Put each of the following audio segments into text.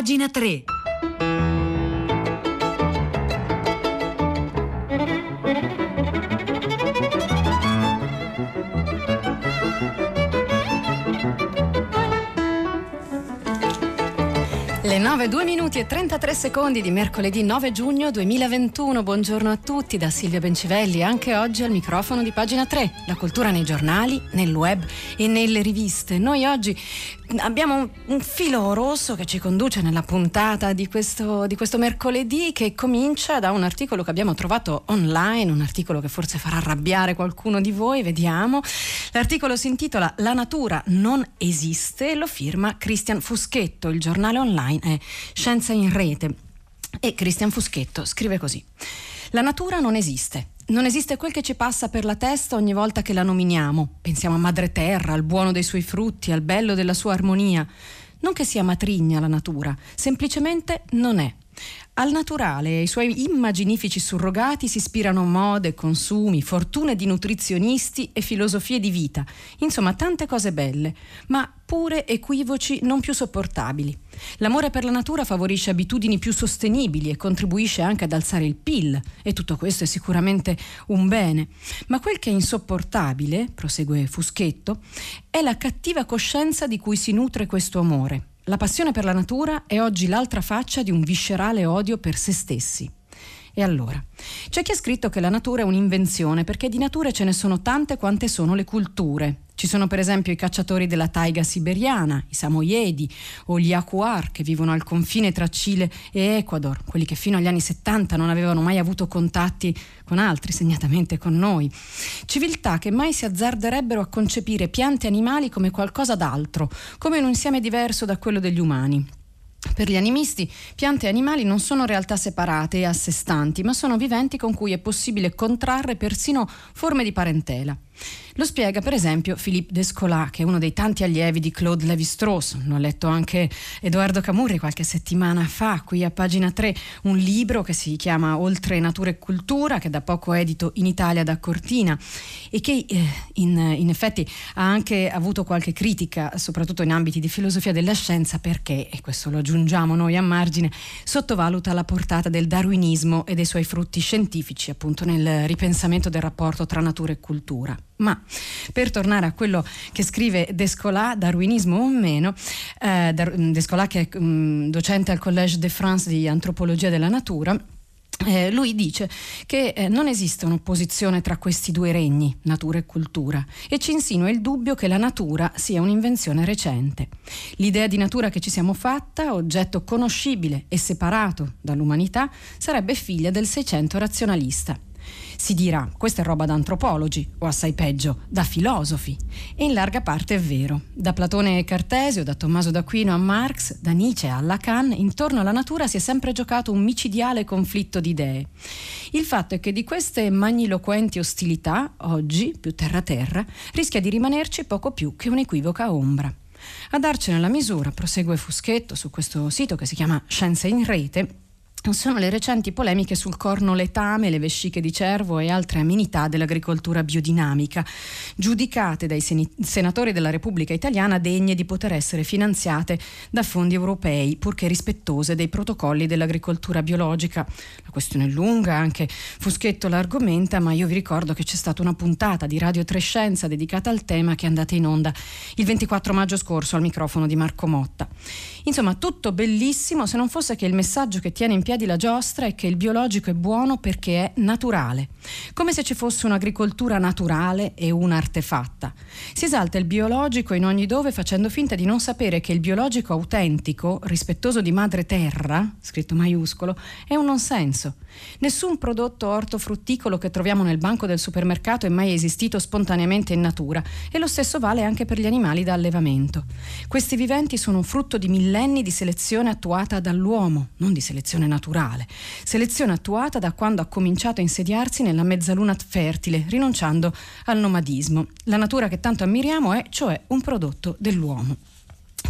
pagina 3. Le 9, 2 minuti e 33 secondi di mercoledì 9 giugno 2021. Buongiorno a tutti da Silvia Bencivelli, anche oggi al microfono di pagina 3. La cultura nei giornali, nel web e nelle riviste. Noi oggi abbiamo un, filo rosso che ci conduce nella puntata di questo, di questo mercoledì che comincia da un articolo che abbiamo trovato online, un articolo che forse farà arrabbiare qualcuno di voi, vediamo. L'articolo si intitola La natura non esiste e lo firma Christian Fuschetto, il giornale online è Scienza in rete. E Christian Fuschetto scrive così. La natura non esiste. Non esiste quel che ci passa per la testa ogni volta che la nominiamo. Pensiamo a madre terra, al buono dei suoi frutti, al bello della sua armonia. Non che sia matrigna la natura, semplicemente non è. Al naturale ai suoi immaginifici surrogati si ispirano mode, consumi, fortune di nutrizionisti e filosofie di vita, insomma tante cose belle, ma pure equivoci non più sopportabili. L'amore per la natura favorisce abitudini più sostenibili e contribuisce anche ad alzare il PIL, e tutto questo è sicuramente un bene. Ma quel che è insopportabile, prosegue Fuschetto, è la cattiva coscienza di cui si nutre questo amore la passione per la natura è oggi l'altra faccia di un viscerale odio per se stessi. E allora? C'è chi ha scritto che la natura è un'invenzione perché di nature ce ne sono tante quante sono le culture. Ci sono per esempio i cacciatori della taiga siberiana, i samoyedi o gli acuar che vivono al confine tra Cile e Ecuador, quelli che fino agli anni 70 non avevano mai avuto contatti con altri, segnatamente con noi. Civiltà che mai si azzarderebbero a concepire piante e animali come qualcosa d'altro, come un insieme diverso da quello degli umani. Per gli animisti, piante e animali non sono realtà separate e a sé stanti, ma sono viventi con cui è possibile contrarre persino forme di parentela. Lo spiega per esempio Philippe Descolat, che è uno dei tanti allievi di Claude Lévi-Strauss. L'ho letto anche Edoardo Camurri qualche settimana fa, qui a pagina 3, un libro che si chiama Oltre natura e cultura, che da poco è edito in Italia da Cortina e che eh, in, in effetti ha anche avuto qualche critica, soprattutto in ambiti di filosofia della scienza, perché, e questo lo aggiungiamo noi a margine, sottovaluta la portata del darwinismo e dei suoi frutti scientifici, appunto nel ripensamento del rapporto tra natura e cultura. Ma per tornare a quello che scrive Descola, darwinismo o meno, eh, Descola che è um, docente al Collège de France di antropologia della natura, eh, lui dice che eh, non esiste un'opposizione tra questi due regni, natura e cultura, e ci insinua il dubbio che la natura sia un'invenzione recente. L'idea di natura che ci siamo fatta, oggetto conoscibile e separato dall'umanità, sarebbe figlia del Seicento razionalista. Si dirà, questa è roba da antropologi, o assai peggio, da filosofi. E in larga parte è vero. Da Platone e Cartesio, da Tommaso d'Aquino a Marx, da Nietzsche a Lacan, intorno alla natura si è sempre giocato un micidiale conflitto di idee. Il fatto è che di queste magniloquenti ostilità, oggi, più terra-terra, rischia di rimanerci poco più che un'equivoca ombra. A darcene la misura, prosegue Fuschetto su questo sito che si chiama Scienze in Rete, sono le recenti polemiche sul corno letame, le vesciche di cervo e altre amenità dell'agricoltura biodinamica, giudicate dai senatori della Repubblica Italiana degne di poter essere finanziate da fondi europei, purché rispettose dei protocolli dell'agricoltura biologica. La questione è lunga, anche Fuschetto l'argomenta, ma io vi ricordo che c'è stata una puntata di Radio Trescenza dedicata al tema che è andata in onda il 24 maggio scorso al microfono di Marco Motta. Insomma, tutto bellissimo se non fosse che il messaggio che tiene in piedi la giostra è che il biologico è buono perché è naturale, come se ci fosse un'agricoltura naturale e una artefatta. Si esalta il biologico in ogni dove facendo finta di non sapere che il biologico autentico, rispettoso di madre terra, scritto maiuscolo, è un non senso. Nessun prodotto ortofrutticolo che troviamo nel banco del supermercato è mai esistito spontaneamente in natura e lo stesso vale anche per gli animali da allevamento. Questi viventi sono frutto di millenni di selezione attuata dall'uomo, non di selezione naturale. Selezione attuata da quando ha cominciato a insediarsi nella mezzaluna fertile, rinunciando al nomadismo. La natura che tanto ammiriamo è, cioè, un prodotto dell'uomo.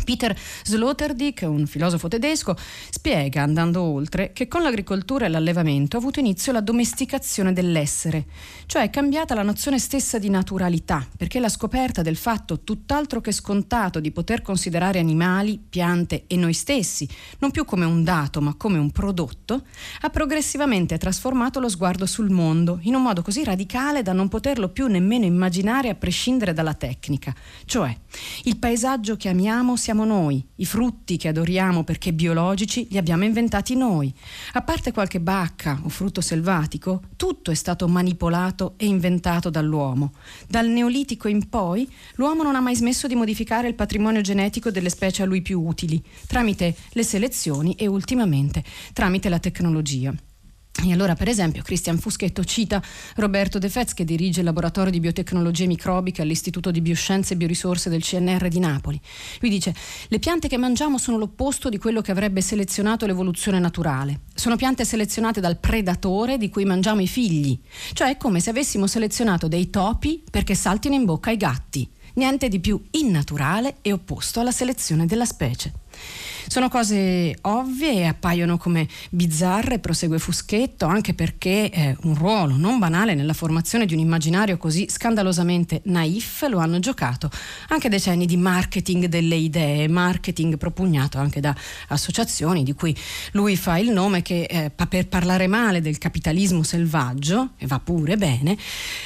Peter Sloterdijk, un filosofo tedesco, spiega, andando oltre, che con l'agricoltura e l'allevamento ha avuto inizio la domesticazione dell'essere, cioè è cambiata la nozione stessa di naturalità, perché la scoperta del fatto tutt'altro che scontato di poter considerare animali, piante e noi stessi, non più come un dato ma come un prodotto, ha progressivamente trasformato lo sguardo sul mondo in un modo così radicale da non poterlo più nemmeno immaginare a prescindere dalla tecnica, cioè il paesaggio che amiamo siamo noi, i frutti che adoriamo perché biologici li abbiamo inventati noi. A parte qualche bacca o frutto selvatico, tutto è stato manipolato e inventato dall'uomo. Dal Neolitico in poi, l'uomo non ha mai smesso di modificare il patrimonio genetico delle specie a lui più utili, tramite le selezioni e ultimamente tramite la tecnologia. E allora, per esempio, Cristian Fuschetto cita Roberto De Fez, che dirige il laboratorio di biotecnologie microbiche all'Istituto di Bioscienze e Biorisorse del CNR di Napoli. Lui dice: Le piante che mangiamo sono l'opposto di quello che avrebbe selezionato l'evoluzione naturale. Sono piante selezionate dal predatore di cui mangiamo i figli. Cioè è come se avessimo selezionato dei topi perché saltino in bocca ai gatti. Niente di più innaturale e opposto alla selezione della specie. Sono cose ovvie e appaiono come bizzarre, prosegue Fuschetto, anche perché eh, un ruolo non banale nella formazione di un immaginario così scandalosamente naif lo hanno giocato anche decenni di marketing delle idee, marketing propugnato anche da associazioni di cui lui fa il nome che eh, per parlare male del capitalismo selvaggio, e va pure bene,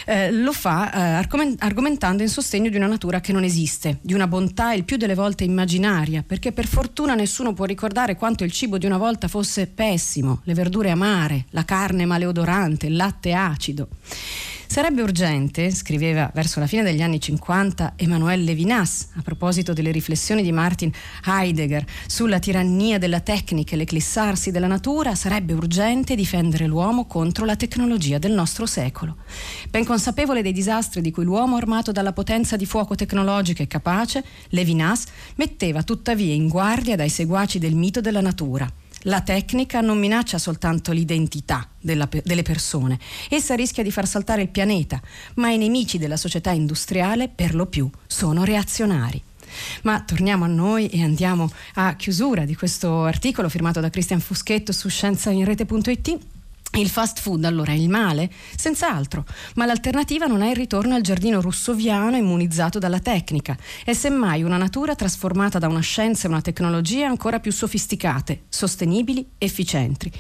eh, lo fa eh, argomentando in sostegno di una natura che non esiste, di una bontà il più delle volte immaginaria, perché per fortuna nessuno nessuno può ricordare quanto il cibo di una volta fosse pessimo, le verdure amare, la carne maleodorante, il latte acido. Sarebbe urgente, scriveva verso la fine degli anni 50 Emmanuel Levinas a proposito delle riflessioni di Martin Heidegger sulla tirannia della tecnica e l'eclissarsi della natura, sarebbe urgente difendere l'uomo contro la tecnologia del nostro secolo. Ben consapevole dei disastri di cui l'uomo armato dalla potenza di fuoco tecnologica è capace, Levinas metteva tuttavia in guardia dai seguaci del mito della natura la tecnica non minaccia soltanto l'identità della, delle persone, essa rischia di far saltare il pianeta, ma i nemici della società industriale per lo più sono reazionari. Ma torniamo a noi e andiamo a chiusura di questo articolo firmato da Cristian Fuschetto su scienzainrete.it il fast food allora è il male? Senz'altro, ma l'alternativa non è il ritorno al giardino russoviano immunizzato dalla tecnica, è semmai una natura trasformata da una scienza e una tecnologia ancora più sofisticate, sostenibili, efficienti.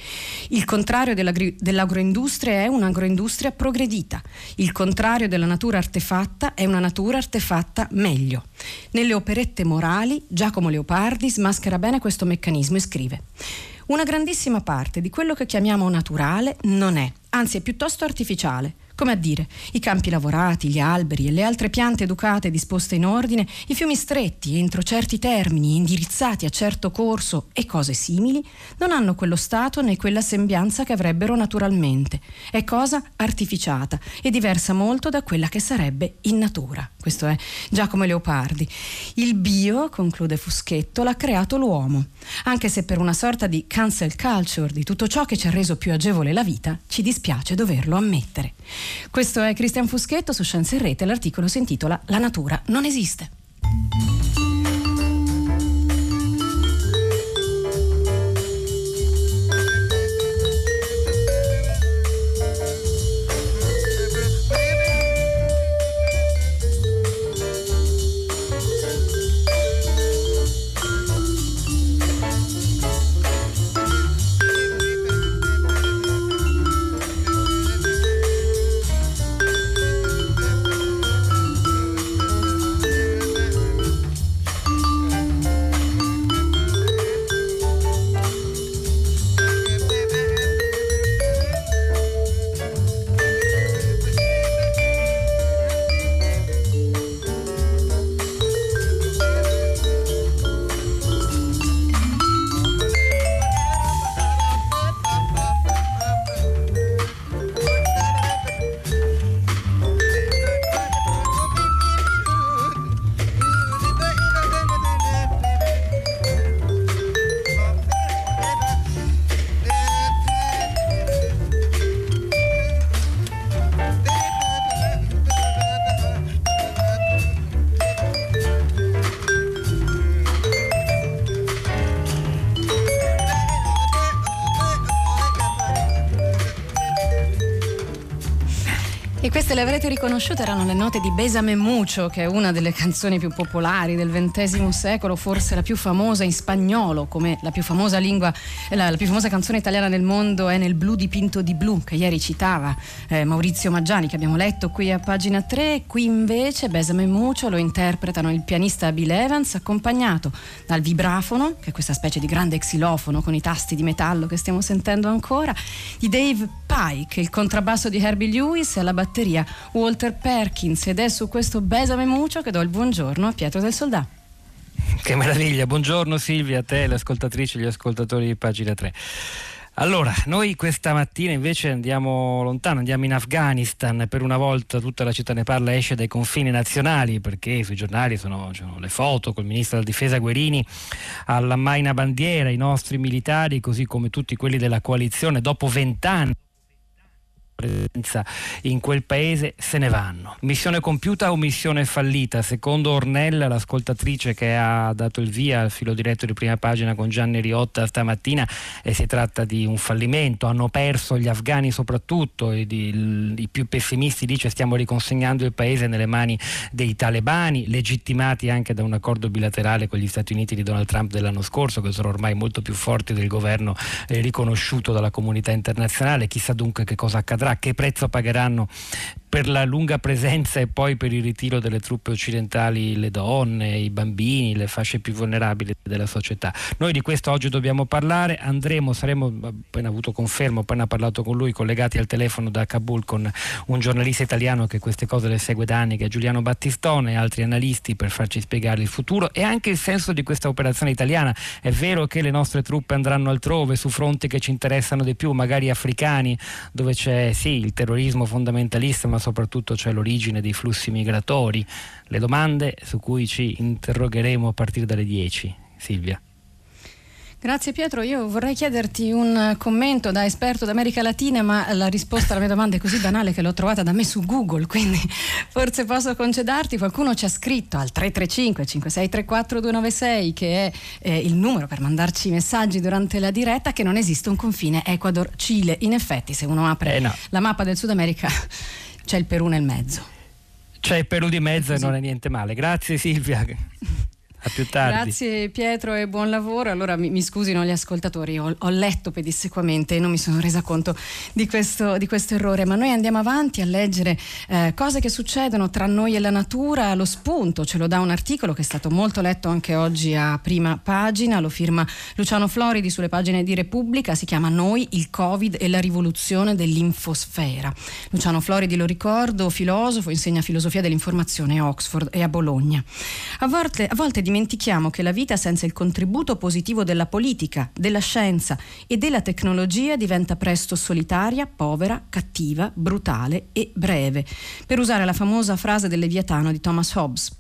Il contrario dell'agroindustria è un'agroindustria progredita, il contrario della natura artefatta è una natura artefatta meglio. Nelle operette morali Giacomo Leopardi smaschera bene questo meccanismo e scrive una grandissima parte di quello che chiamiamo naturale non è, anzi è piuttosto artificiale. Come a dire, i campi lavorati, gli alberi e le altre piante educate disposte in ordine, i fiumi stretti entro certi termini, indirizzati a certo corso e cose simili, non hanno quello stato né quella sembianza che avrebbero naturalmente. È cosa artificiata e diversa molto da quella che sarebbe in natura. Questo è Giacomo Leopardi. Il bio, conclude Fuschetto, l'ha creato l'uomo, anche se per una sorta di cancel culture di tutto ciò che ci ha reso più agevole la vita, ci dispiace doverlo ammettere. Questo è Cristian Fuschetto su Scienze in Rete, l'articolo si intitola La natura non esiste. Le avrete riconosciute, erano le note di Besame Mucho, che è una delle canzoni più popolari del XX secolo, forse la più famosa in spagnolo, come la più famosa lingua, la, la più famosa canzone italiana del mondo è Nel blu dipinto di blu, che ieri citava eh, Maurizio Maggiani, che abbiamo letto qui a pagina 3. Qui invece Besame Mucho lo interpretano il pianista Bill Evans, accompagnato dal vibrafono, che è questa specie di grande xilofono con i tasti di metallo che stiamo sentendo ancora, di Dave Pike, il contrabbasso di Herbie Lewis e alla batteria Walter Perkins ed è su questo Besame Muccio che do il buongiorno a Pietro del Soldà. Che meraviglia, buongiorno Silvia, a te, le ascoltatrici e gli ascoltatori di pagina 3. Allora, noi questa mattina invece andiamo lontano, andiamo in Afghanistan, per una volta tutta la città ne parla esce dai confini nazionali perché sui giornali sono, sono le foto col ministro della difesa Guerini alla maina bandiera, i nostri militari così come tutti quelli della coalizione dopo vent'anni presenza in quel paese se ne vanno. Missione compiuta o missione fallita? Secondo Ornella, l'ascoltatrice che ha dato il via al filo diretto di prima pagina con Gianni Riotta stamattina, eh, si tratta di un fallimento. Hanno perso gli afghani soprattutto, di, il, i più pessimisti dice stiamo riconsegnando il paese nelle mani dei talebani, legittimati anche da un accordo bilaterale con gli Stati Uniti di Donald Trump dell'anno scorso, che sono ormai molto più forti del governo eh, riconosciuto dalla comunità internazionale. Chissà dunque che cosa accadrà che prezzo pagheranno per la lunga presenza e poi per il ritiro delle truppe occidentali le donne, i bambini, le fasce più vulnerabili della società. Noi di questo oggi dobbiamo parlare, andremo, saremo appena avuto conferma, ho appena parlato con lui, collegati al telefono da Kabul con un giornalista italiano che queste cose le segue da anni, che è Giuliano Battistone e altri analisti per farci spiegare il futuro e anche il senso di questa operazione italiana. È vero che le nostre truppe andranno altrove, su fronti che ci interessano di più, magari africani, dove c'è sì il terrorismo fondamentalista, ma soprattutto c'è l'origine dei flussi migratori, le domande su cui ci interrogheremo a partire dalle 10. Silvia. Grazie Pietro, io vorrei chiederti un commento da esperto d'America Latina, ma la risposta alla mia domanda è così banale che l'ho trovata da me su Google, quindi forse posso concedarti. Qualcuno ci ha scritto al 335 5634 296, che è eh, il numero per mandarci messaggi durante la diretta, che non esiste un confine Ecuador-Cile. In effetti, se uno apre eh no. la mappa del Sud America, c'è il Perù nel mezzo. C'è il Perù di mezzo e non è niente male. Grazie Silvia. A più tardi. Grazie Pietro e buon lavoro. Allora mi, mi scusino gli ascoltatori, ho, ho, letto pedissequamente e non mi sono resa conto di questo, di questo errore, ma noi andiamo avanti a leggere eh, cose che succedono tra noi e la natura. Lo spunto ce lo dà un articolo che è stato molto letto anche oggi a prima pagina, lo firma Luciano Floridi sulle pagine di Repubblica, si chiama Noi, il Covid e la rivoluzione dell'infosfera. Luciano Floridi, lo ricordo, filosofo, insegna filosofia dell'informazione a Oxford e a Bologna. A volte, a volte dimentichiamo che la vita senza il contributo positivo della politica, della scienza e della tecnologia diventa presto solitaria, povera, cattiva, brutale e breve, per usare la famosa frase del Leviatano di Thomas Hobbes.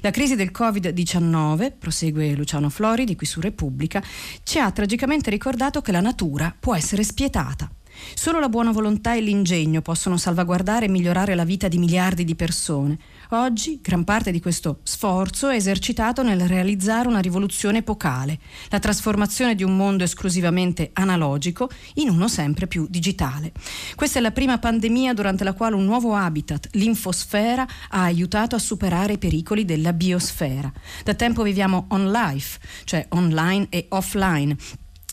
La crisi del Covid-19, prosegue Luciano Flori di qui su Repubblica, ci ha tragicamente ricordato che la natura può essere spietata. Solo la buona volontà e l'ingegno possono salvaguardare e migliorare la vita di miliardi di persone. Oggi gran parte di questo sforzo è esercitato nel realizzare una rivoluzione epocale, la trasformazione di un mondo esclusivamente analogico in uno sempre più digitale. Questa è la prima pandemia durante la quale un nuovo habitat, l'infosfera, ha aiutato a superare i pericoli della biosfera. Da tempo viviamo on life, cioè online e offline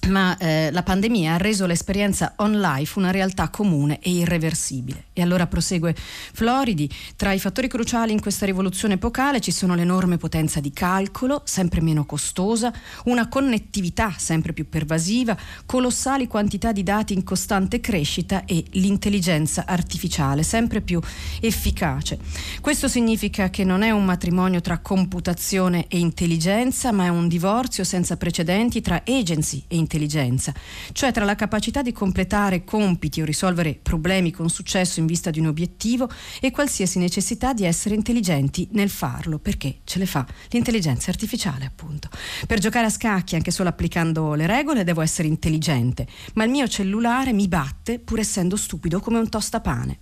ma eh, la pandemia ha reso l'esperienza on life una realtà comune e irreversibile. E allora prosegue Floridi, tra i fattori cruciali in questa rivoluzione epocale ci sono l'enorme potenza di calcolo, sempre meno costosa, una connettività sempre più pervasiva, colossali quantità di dati in costante crescita e l'intelligenza artificiale sempre più efficace. Questo significa che non è un matrimonio tra computazione e intelligenza, ma è un divorzio senza precedenti tra agency e intelligenza intelligenza, cioè tra la capacità di completare compiti o risolvere problemi con successo in vista di un obiettivo e qualsiasi necessità di essere intelligenti nel farlo, perché ce le fa l'intelligenza artificiale, appunto. Per giocare a scacchi, anche solo applicando le regole, devo essere intelligente, ma il mio cellulare mi batte pur essendo stupido come un tostapane.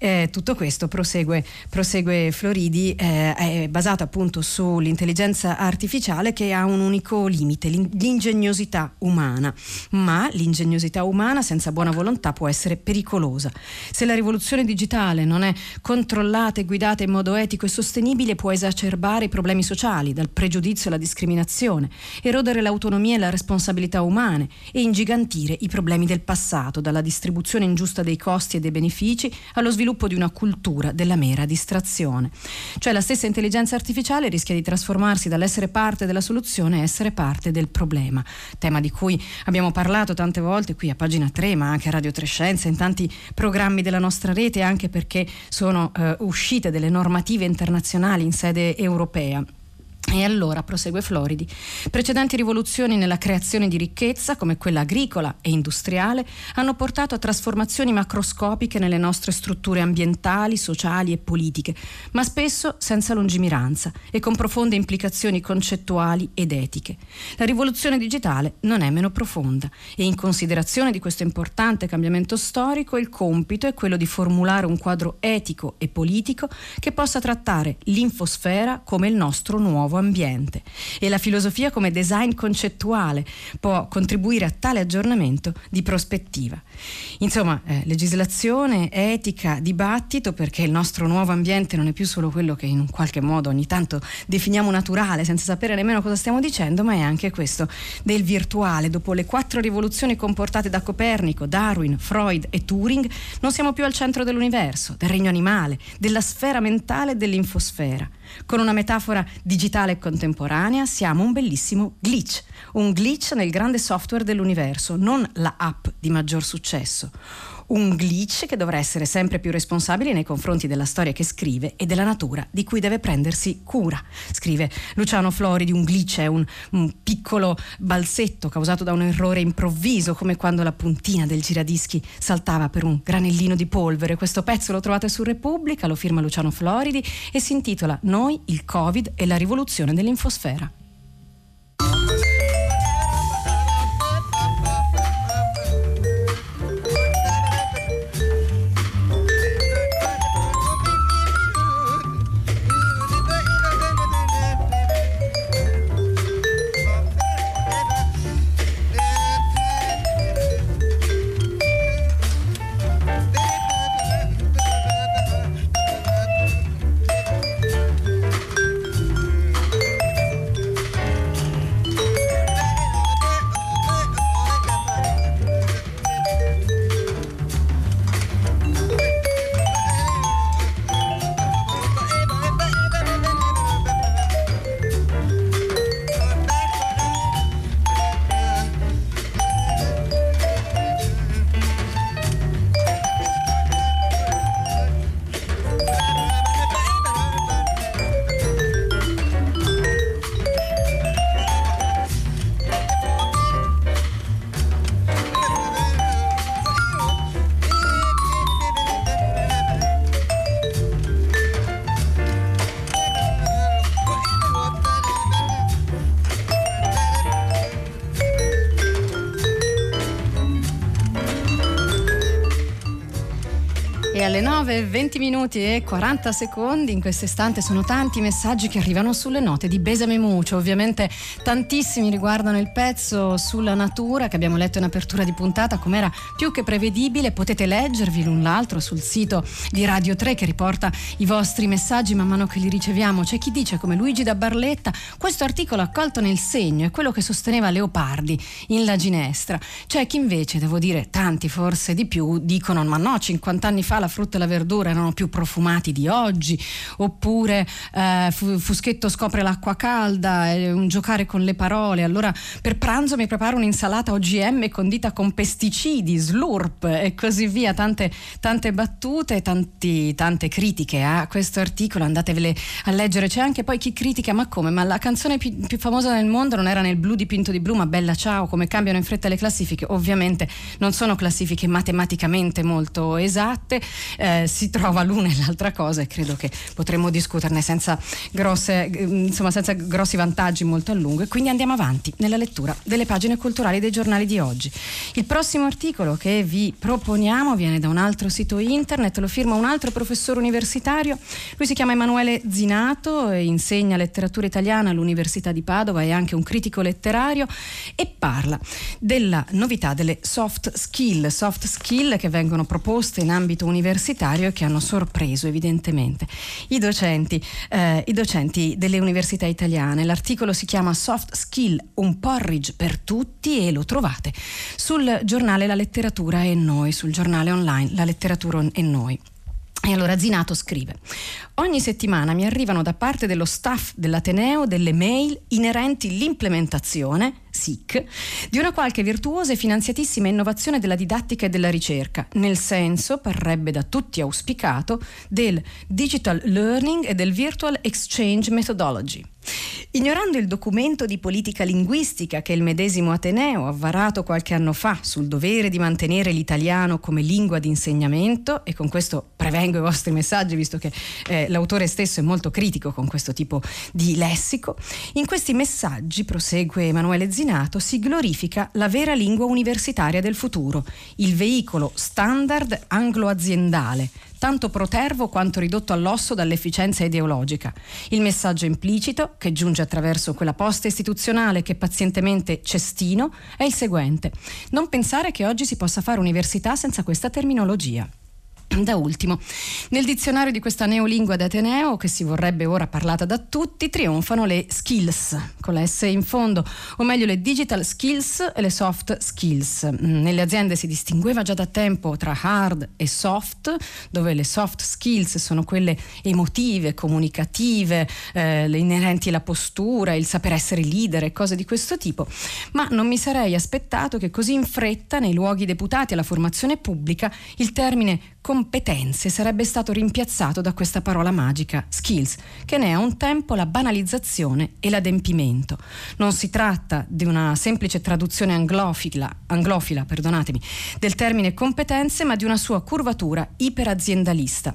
Eh, tutto questo prosegue, prosegue Floridi, eh, è basato appunto sull'intelligenza artificiale che ha un unico limite, l'ingegnosità umana, ma l'ingegnosità umana senza buona volontà può essere pericolosa. Se la rivoluzione digitale non è controllata e guidata in modo etico e sostenibile può esacerbare i problemi sociali, dal pregiudizio alla discriminazione, erodere l'autonomia e la responsabilità umane e ingigantire i problemi del passato, dalla distribuzione ingiusta dei costi e dei benefici allo sviluppo di una cultura della mera distrazione. Cioè la stessa intelligenza artificiale rischia di trasformarsi dall'essere parte della soluzione a essere parte del problema, tema di cui abbiamo parlato tante volte qui a pagina 3, ma anche a Radio Trescenza, in tanti programmi della nostra rete, anche perché sono eh, uscite delle normative internazionali in sede europea. E allora, prosegue Floridi, precedenti rivoluzioni nella creazione di ricchezza, come quella agricola e industriale, hanno portato a trasformazioni macroscopiche nelle nostre strutture ambientali, sociali e politiche, ma spesso senza lungimiranza e con profonde implicazioni concettuali ed etiche. La rivoluzione digitale non è meno profonda e in considerazione di questo importante cambiamento storico il compito è quello di formulare un quadro etico e politico che possa trattare l'infosfera come il nostro nuovo ambiente e la filosofia come design concettuale può contribuire a tale aggiornamento di prospettiva. Insomma, eh, legislazione, etica, dibattito, perché il nostro nuovo ambiente non è più solo quello che in un qualche modo ogni tanto definiamo naturale senza sapere nemmeno cosa stiamo dicendo, ma è anche questo del virtuale. Dopo le quattro rivoluzioni comportate da Copernico, Darwin, Freud e Turing, non siamo più al centro dell'universo, del regno animale, della sfera mentale e dell'infosfera. Con una metafora digitale e contemporanea siamo un bellissimo glitch, un glitch nel grande software dell'universo, non la app di maggior successo un glitch che dovrà essere sempre più responsabile nei confronti della storia che scrive e della natura di cui deve prendersi cura. Scrive Luciano Floridi, un glitch è un, un piccolo balzetto causato da un errore improvviso, come quando la puntina del giradischi saltava per un granellino di polvere. Questo pezzo lo trovate su Repubblica, lo firma Luciano Floridi e si intitola Noi, il Covid e la rivoluzione dell'infosfera. Alle 9, 20 minuti e 40 secondi. In questo istante sono tanti messaggi che arrivano sulle note di Besame Muccio. Ovviamente tantissimi riguardano il pezzo sulla natura che abbiamo letto in apertura di puntata, come era più che prevedibile. Potete leggervi l'un l'altro sul sito di Radio 3 che riporta i vostri messaggi man mano che li riceviamo. C'è chi dice, come Luigi da Barletta, questo articolo accolto nel segno è quello che sosteneva Leopardi in La Ginestra. C'è chi invece, devo dire, tanti forse di più, dicono ma no, 50 anni fa la frutta e la verdura erano più profumati di oggi, oppure eh, Fuschetto scopre l'acqua calda, è un giocare con le parole, allora per pranzo mi preparo un'insalata OGM condita con pesticidi, slurp e così via, tante, tante battute, tanti, tante critiche a questo articolo, andatevele a leggere, c'è anche poi chi critica, ma come, ma la canzone più, più famosa nel mondo non era nel blu dipinto di blu, ma Bella Ciao, come cambiano in fretta le classifiche, ovviamente non sono classifiche matematicamente molto esatte, eh, si trova l'una e l'altra cosa e credo che potremmo discuterne senza, grosse, mm, insomma, senza grossi vantaggi molto a lungo e quindi andiamo avanti nella lettura delle pagine culturali dei giornali di oggi. Il prossimo articolo che vi proponiamo viene da un altro sito internet, lo firma un altro professore universitario, lui si chiama Emanuele Zinato, insegna letteratura italiana all'Università di Padova, è anche un critico letterario e parla della novità delle soft skill, soft skill che vengono proposte in ambito universitario e che hanno sorpreso evidentemente i docenti, eh, i docenti delle università italiane. L'articolo si chiama Soft Skill, un porridge per tutti e lo trovate sul giornale La letteratura e noi, sul giornale online La letteratura e noi. E allora Zinato scrive: Ogni settimana mi arrivano da parte dello staff dell'Ateneo delle mail inerenti all'implementazione SIC, di una qualche virtuosa e finanziatissima innovazione della didattica e della ricerca, nel senso, parrebbe da tutti auspicato, del digital learning e del virtual exchange methodology. Ignorando il documento di politica linguistica che il medesimo Ateneo ha varato qualche anno fa sul dovere di mantenere l'italiano come lingua di insegnamento, e con questo prevengo i vostri messaggi visto che eh, l'autore stesso è molto critico con questo tipo di lessico, in questi messaggi, prosegue Emanuele Zin, Senato si glorifica la vera lingua universitaria del futuro, il veicolo standard anglo-aziendale, tanto protervo quanto ridotto all'osso dall'efficienza ideologica. Il messaggio implicito, che giunge attraverso quella posta istituzionale che pazientemente cestino, è il seguente. Non pensare che oggi si possa fare università senza questa terminologia. Da ultimo, nel dizionario di questa neolingua d'Ateneo, che si vorrebbe ora parlata da tutti, trionfano le skills, con la S in fondo, o meglio le digital skills e le soft skills. Mm, nelle aziende si distingueva già da tempo tra hard e soft, dove le soft skills sono quelle emotive, comunicative, eh, le inerenti alla postura, il saper essere leader e cose di questo tipo, ma non mi sarei aspettato che così in fretta, nei luoghi deputati alla formazione pubblica, il termine competenze sarebbe stato rimpiazzato da questa parola magica, skills, che ne è a un tempo la banalizzazione e l'adempimento. Non si tratta di una semplice traduzione anglofila, anglofila del termine competenze, ma di una sua curvatura iperaziendalista.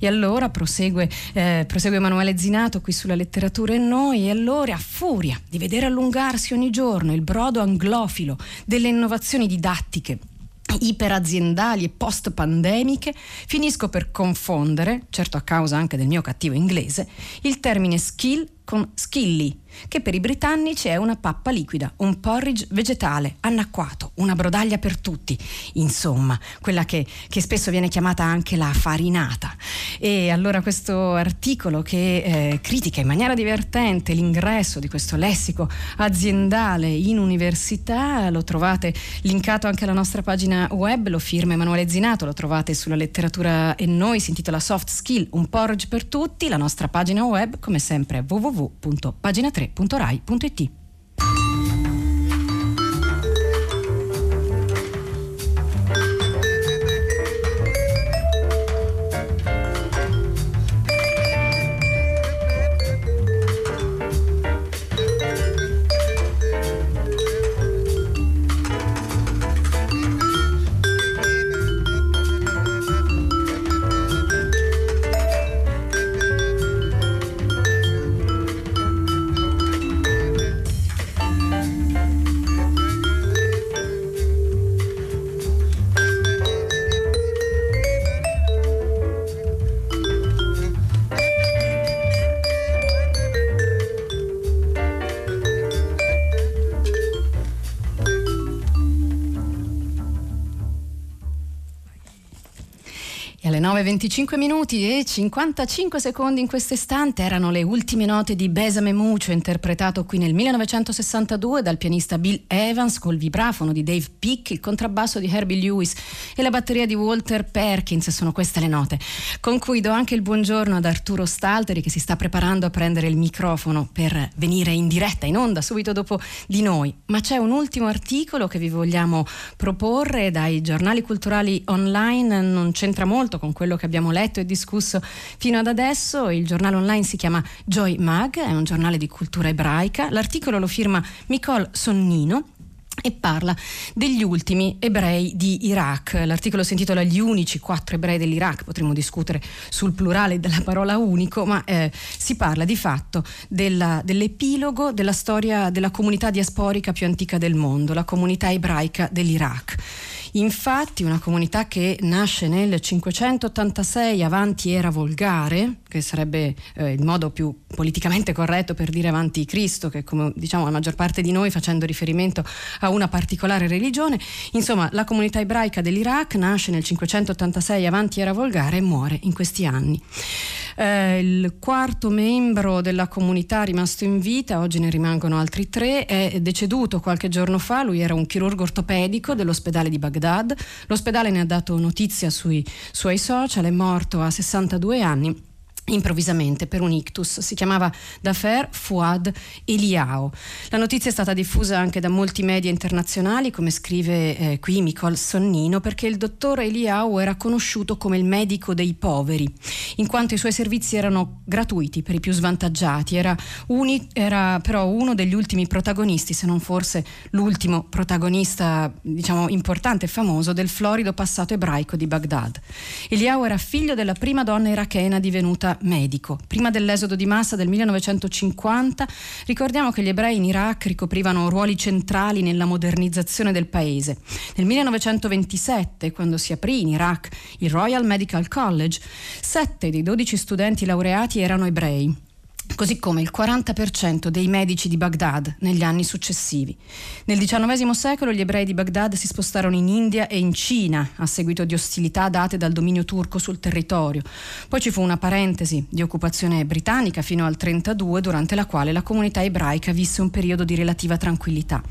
E allora prosegue, eh, prosegue Emanuele Zinato qui sulla letteratura e noi, e allora a furia di vedere allungarsi ogni giorno il brodo anglofilo delle innovazioni didattiche iperaziendali e post-pandemiche, finisco per confondere, certo a causa anche del mio cattivo inglese, il termine skill con skilly, che per i britannici è una pappa liquida, un porridge vegetale, anacquato, una brodaglia per tutti, insomma, quella che, che spesso viene chiamata anche la farinata. E allora questo articolo che eh, critica in maniera divertente l'ingresso di questo lessico aziendale in università lo trovate linkato anche alla nostra pagina web, lo firma Emanuele Zinato, lo trovate sulla letteratura e noi, si intitola Soft Skill, un porridge per tutti, la nostra pagina web come sempre è www.pagina3 3.rai.it. 9.25 minuti e 55 secondi in questo istante erano le ultime note di Besame Mucho, interpretato qui nel 1962 dal pianista Bill Evans col vibrafono di Dave Peak, il contrabbasso di Herbie Lewis e la batteria di Walter Perkins. Sono queste le note con cui do anche il buongiorno ad Arturo Stalteri che si sta preparando a prendere il microfono per venire in diretta, in onda, subito dopo di noi. Ma c'è un ultimo articolo che vi vogliamo proporre dai giornali culturali online, non c'entra molto con quello che abbiamo letto e discusso fino ad adesso. Il giornale online si chiama Joy Mag, è un giornale di cultura ebraica. L'articolo lo firma Nicole Sonnino e parla degli ultimi ebrei di Iraq. L'articolo si intitola Gli unici quattro ebrei dell'Iraq, potremmo discutere sul plurale della parola unico, ma eh, si parla di fatto della, dell'epilogo della storia della comunità diasporica più antica del mondo, la comunità ebraica dell'Iraq. Infatti una comunità che nasce nel 586 avanti era volgare, che sarebbe eh, il modo più politicamente corretto per dire avanti Cristo, che come diciamo la maggior parte di noi facendo riferimento a una particolare religione, insomma la comunità ebraica dell'Iraq nasce nel 586 avanti era volgare e muore in questi anni. Eh, il quarto membro della comunità rimasto in vita, oggi ne rimangono altri tre, è deceduto qualche giorno fa, lui era un chirurgo ortopedico dell'ospedale di Baghdad, l'ospedale ne ha dato notizia sui suoi social, è morto a 62 anni improvvisamente per un ictus. Si chiamava Dafer Fouad Eliao. La notizia è stata diffusa anche da molti media internazionali, come scrive eh, qui Nicole Sonnino, perché il dottor Eliao era conosciuto come il medico dei poveri, in quanto i suoi servizi erano gratuiti per i più svantaggiati. Era, uni, era però uno degli ultimi protagonisti, se non forse l'ultimo protagonista, diciamo, importante e famoso del florido passato ebraico di Baghdad. Eliao era figlio della prima donna irachena divenuta medico. Prima dell'esodo di massa del 1950 ricordiamo che gli ebrei in Iraq ricoprivano ruoli centrali nella modernizzazione del paese. Nel 1927, quando si aprì in Iraq il Royal Medical College, sette dei 12 studenti laureati erano ebrei così come il 40% dei medici di Baghdad negli anni successivi. Nel XIX secolo gli ebrei di Baghdad si spostarono in India e in Cina a seguito di ostilità date dal dominio turco sul territorio. Poi ci fu una parentesi di occupazione britannica fino al 1932 durante la quale la comunità ebraica visse un periodo di relativa tranquillità.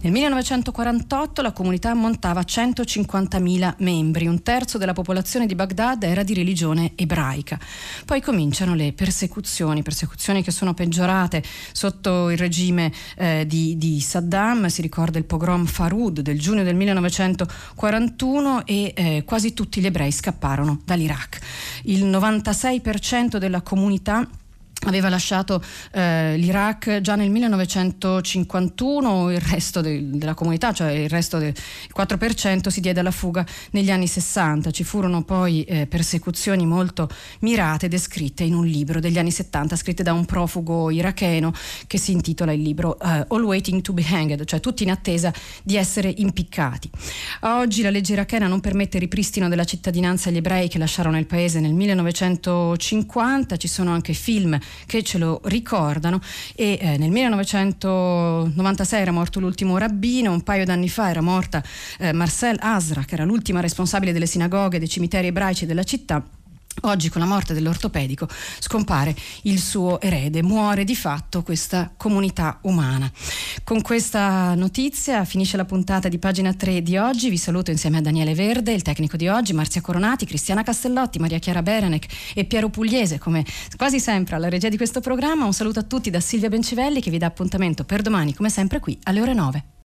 Nel 1948 la comunità ammontava 150.000 membri, un terzo della popolazione di Baghdad era di religione ebraica. Poi cominciano le persecuzioni, persecuzioni situazioni che sono peggiorate sotto il regime eh, di, di, Saddam, si ricorda il pogrom Farud del giugno del 1941 e eh, quasi tutti gli ebrei scapparono dall'Iraq. Il 96% della comunità aveva lasciato eh, l'Iraq già nel 1951, il resto de, della comunità, cioè il resto del 4% si diede alla fuga negli anni 60. Ci furono poi eh, persecuzioni molto mirate descritte in un libro degli anni 70 scritte da un profugo iracheno che si intitola il libro uh, All Waiting to be Hanged, cioè tutti in attesa di essere impiccati. Oggi la legge irachena non permette il ripristino della cittadinanza agli ebrei che lasciarono il paese nel 1950, ci sono anche film che ce lo ricordano. E eh, nel 1996 era morto l'ultimo rabbino, un paio d'anni fa era morta eh, Marcel Asra che era l'ultima responsabile delle sinagoghe e dei cimiteri ebraici della città Oggi con la morte dell'ortopedico scompare il suo erede, muore di fatto questa comunità umana. Con questa notizia finisce la puntata di pagina 3 di oggi, vi saluto insieme a Daniele Verde, il tecnico di oggi, Marzia Coronati, Cristiana Castellotti, Maria Chiara Berenec e Piero Pugliese, come quasi sempre alla regia di questo programma. Un saluto a tutti da Silvia Bencivelli che vi dà appuntamento per domani come sempre qui alle ore 9.